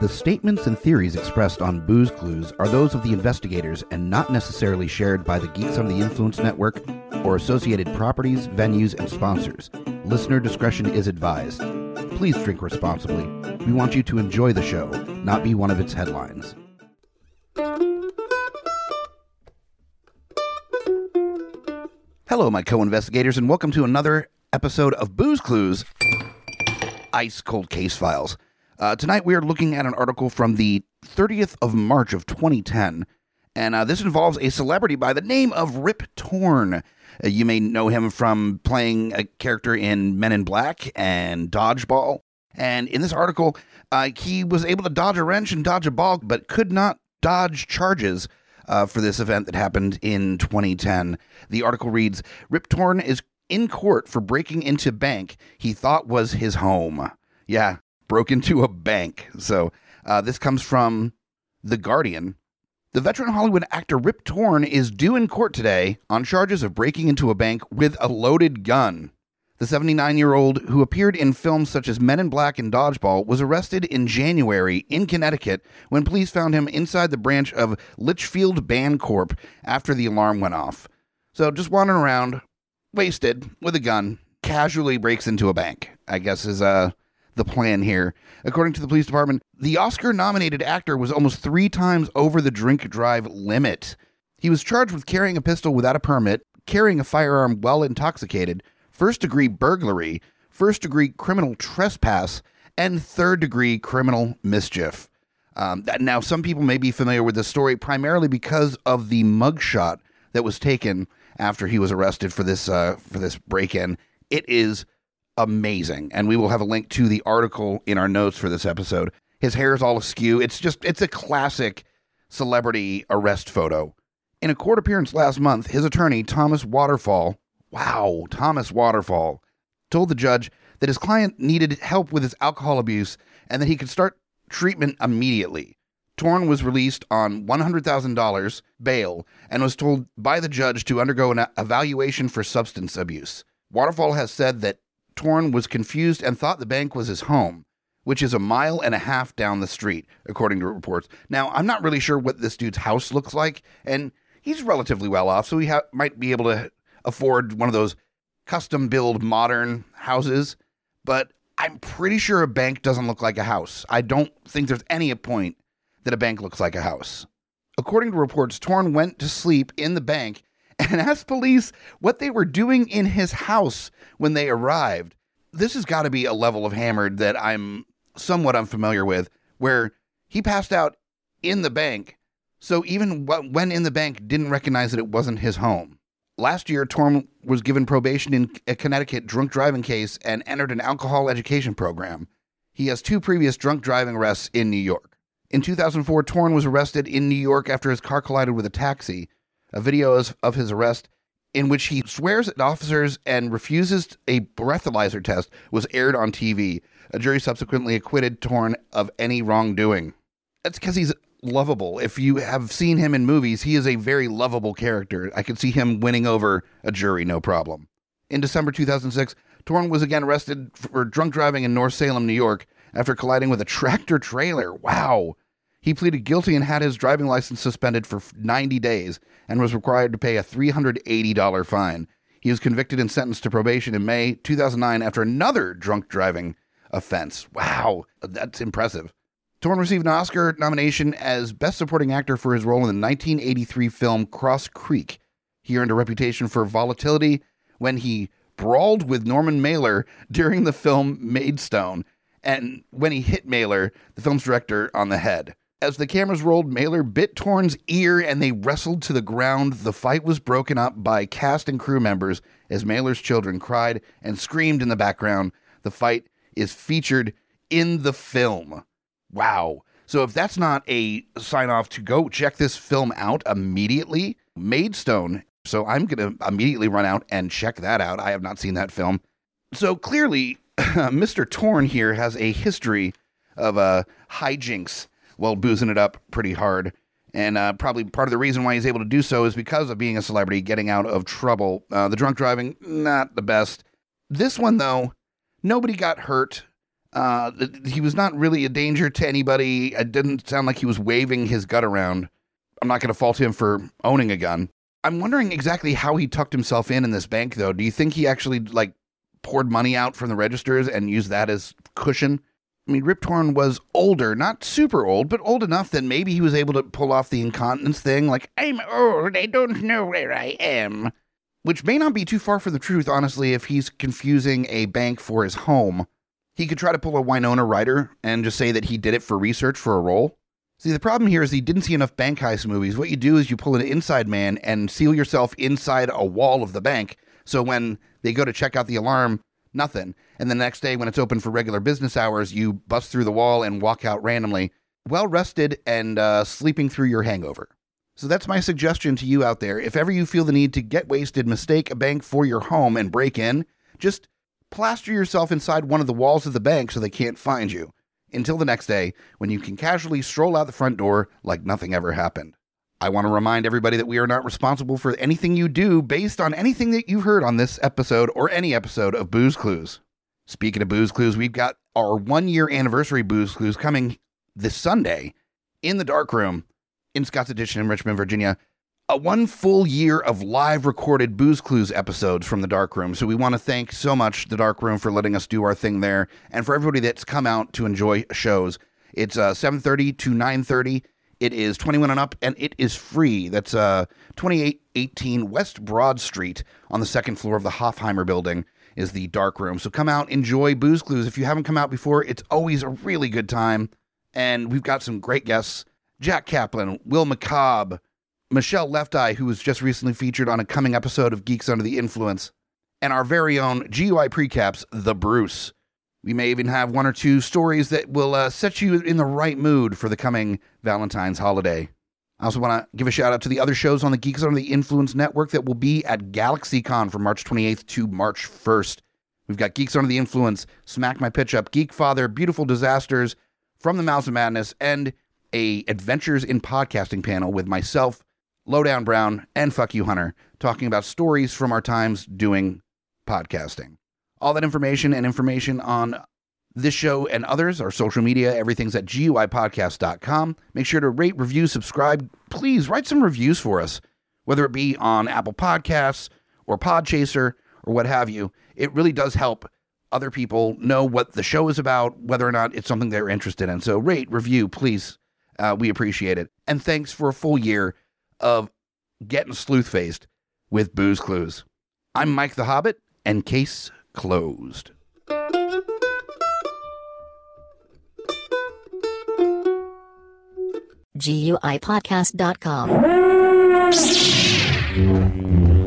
The statements and theories expressed on Booze Clues are those of the investigators and not necessarily shared by the Geeks Under the Influence Network or associated properties, venues, and sponsors. Listener discretion is advised. Please drink responsibly. We want you to enjoy the show, not be one of its headlines. Hello, my co investigators, and welcome to another episode of Booze Clues Ice Cold Case Files. Uh, tonight, we are looking at an article from the 30th of March of 2010, and uh, this involves a celebrity by the name of Rip Torn. Uh, you may know him from playing a character in Men in Black and Dodgeball. And in this article, uh, he was able to dodge a wrench and dodge a ball, but could not dodge charges uh, for this event that happened in 2010. The article reads Rip Torn is in court for breaking into bank he thought was his home. Yeah, broke into a bank. So uh, this comes from The Guardian. The veteran Hollywood actor Rip Torn is due in court today on charges of breaking into a bank with a loaded gun. The 79 year old, who appeared in films such as Men in Black and Dodgeball, was arrested in January in Connecticut when police found him inside the branch of Litchfield Bancorp after the alarm went off. So, just wandering around, wasted, with a gun, casually breaks into a bank, I guess is uh, the plan here. According to the police department, the Oscar nominated actor was almost three times over the drink drive limit. He was charged with carrying a pistol without a permit, carrying a firearm while intoxicated first degree burglary, first degree criminal trespass, and third degree criminal mischief. Um, now, some people may be familiar with this story primarily because of the mugshot that was taken after he was arrested for this uh, for this break-in. It is amazing, and we will have a link to the article in our notes for this episode. His hair is all askew. It's just it's a classic celebrity arrest photo. In a court appearance last month, his attorney Thomas Waterfall Wow, Thomas Waterfall told the judge that his client needed help with his alcohol abuse and that he could start treatment immediately. Torn was released on $100,000 bail and was told by the judge to undergo an evaluation for substance abuse. Waterfall has said that Torn was confused and thought the bank was his home, which is a mile and a half down the street, according to reports. Now, I'm not really sure what this dude's house looks like, and he's relatively well off, so he ha- might be able to afford one of those custom build modern houses, but I'm pretty sure a bank doesn't look like a house. I don't think there's any point that a bank looks like a house. According to reports, Torn went to sleep in the bank and asked police what they were doing in his house when they arrived. This has got to be a level of hammered that I'm somewhat unfamiliar with, where he passed out in the bank, so even when in the bank, didn't recognize that it wasn't his home. Last year, Torn was given probation in a Connecticut drunk driving case and entered an alcohol education program. He has two previous drunk driving arrests in New York. In 2004, Torn was arrested in New York after his car collided with a taxi. A video of his arrest, in which he swears at officers and refuses a breathalyzer test, was aired on TV. A jury subsequently acquitted Torn of any wrongdoing. That's because he's lovable. If you have seen him in movies, he is a very lovable character. I could see him winning over a jury, no problem. In December 2006, Torn was again arrested for drunk driving in North Salem, New York, after colliding with a tractor trailer. Wow. He pleaded guilty and had his driving license suspended for 90 days and was required to pay a $380 fine. He was convicted and sentenced to probation in May 2009 after another drunk driving offense. Wow, that's impressive. Torn received an Oscar nomination as Best Supporting Actor for his role in the 1983 film Cross Creek. He earned a reputation for volatility when he brawled with Norman Mailer during the film Maidstone, and when he hit Mailer, the film's director, on the head. As the cameras rolled, Mailer bit Torn's ear and they wrestled to the ground. The fight was broken up by cast and crew members as Mailer's children cried and screamed in the background. The fight is featured in the film. Wow. So if that's not a sign off to go check this film out immediately, Maidstone. So I'm going to immediately run out and check that out. I have not seen that film. So clearly, Mr. Torn here has a history of uh, hijinks while boozing it up pretty hard. And uh, probably part of the reason why he's able to do so is because of being a celebrity, getting out of trouble. Uh, the drunk driving, not the best. This one, though, nobody got hurt Uh, he was not really a danger to anybody. It didn't sound like he was waving his gun around. I'm not going to fault him for owning a gun. I'm wondering exactly how he tucked himself in in this bank, though. Do you think he actually like poured money out from the registers and used that as cushion? I mean, Rip Torn was older, not super old, but old enough that maybe he was able to pull off the incontinence thing, like, I'm old, I don't know where I am. Which may not be too far from the truth, honestly, if he's confusing a bank for his home. He could try to pull a Winona Ryder and just say that he did it for research for a role. See, the problem here is he didn't see enough bank heist movies. What you do is you pull an inside man and seal yourself inside a wall of the bank. So when they go to check out the alarm, nothing. And the next day, when it's open for regular business hours, you bust through the wall and walk out randomly, well rested and uh, sleeping through your hangover. So that's my suggestion to you out there. If ever you feel the need to get wasted, mistake a bank for your home, and break in, just plaster yourself inside one of the walls of the bank so they can't find you. Until the next day, when you can casually stroll out the front door like nothing ever happened. I want to remind everybody that we are not responsible for anything you do based on anything that you've heard on this episode or any episode of Booze Clues. Speaking of Booze Clues, we've got our one year anniversary Booze Clues coming this Sunday in the dark room in Scott's Addition in Richmond, Virginia. A one full year of live recorded Booze Clues episodes from the dark room. So we want to thank so much the dark room for letting us do our thing there, and for everybody that's come out to enjoy shows. It's uh, 7:30 to 9:30. It is 21 and up, and it is free. That's uh, 2818 West Broad Street on the second floor of the Hofheimer building is the dark room. So come out, enjoy Booze Clues. If you haven't come out before, it's always a really good time. And we've got some great guests Jack Kaplan, Will McCobb, Michelle Left Eye, who was just recently featured on a coming episode of Geeks Under the Influence, and our very own GUI precaps, The Bruce. We may even have one or two stories that will uh, set you in the right mood for the coming Valentine's holiday. I also want to give a shout out to the other shows on the Geeks Under the Influence network that will be at GalaxyCon from March 28th to March 1st. We've got Geeks Under the Influence, Smack My Pitch Up, Geek Father, Beautiful Disasters, From the Mouths of Madness, and a Adventures in Podcasting panel with myself, Lowdown Brown, and Fuck You Hunter, talking about stories from our times doing podcasting. All that information and information on this show and others, our social media, everything's at guipodcast.com. Make sure to rate, review, subscribe. Please write some reviews for us, whether it be on Apple Podcasts or Podchaser or what have you. It really does help other people know what the show is about, whether or not it's something they're interested in. So rate, review, please. Uh, we appreciate it. And thanks for a full year of getting sleuth faced with Booze Clues. I'm Mike the Hobbit, and case closed. GUIPodcast.com.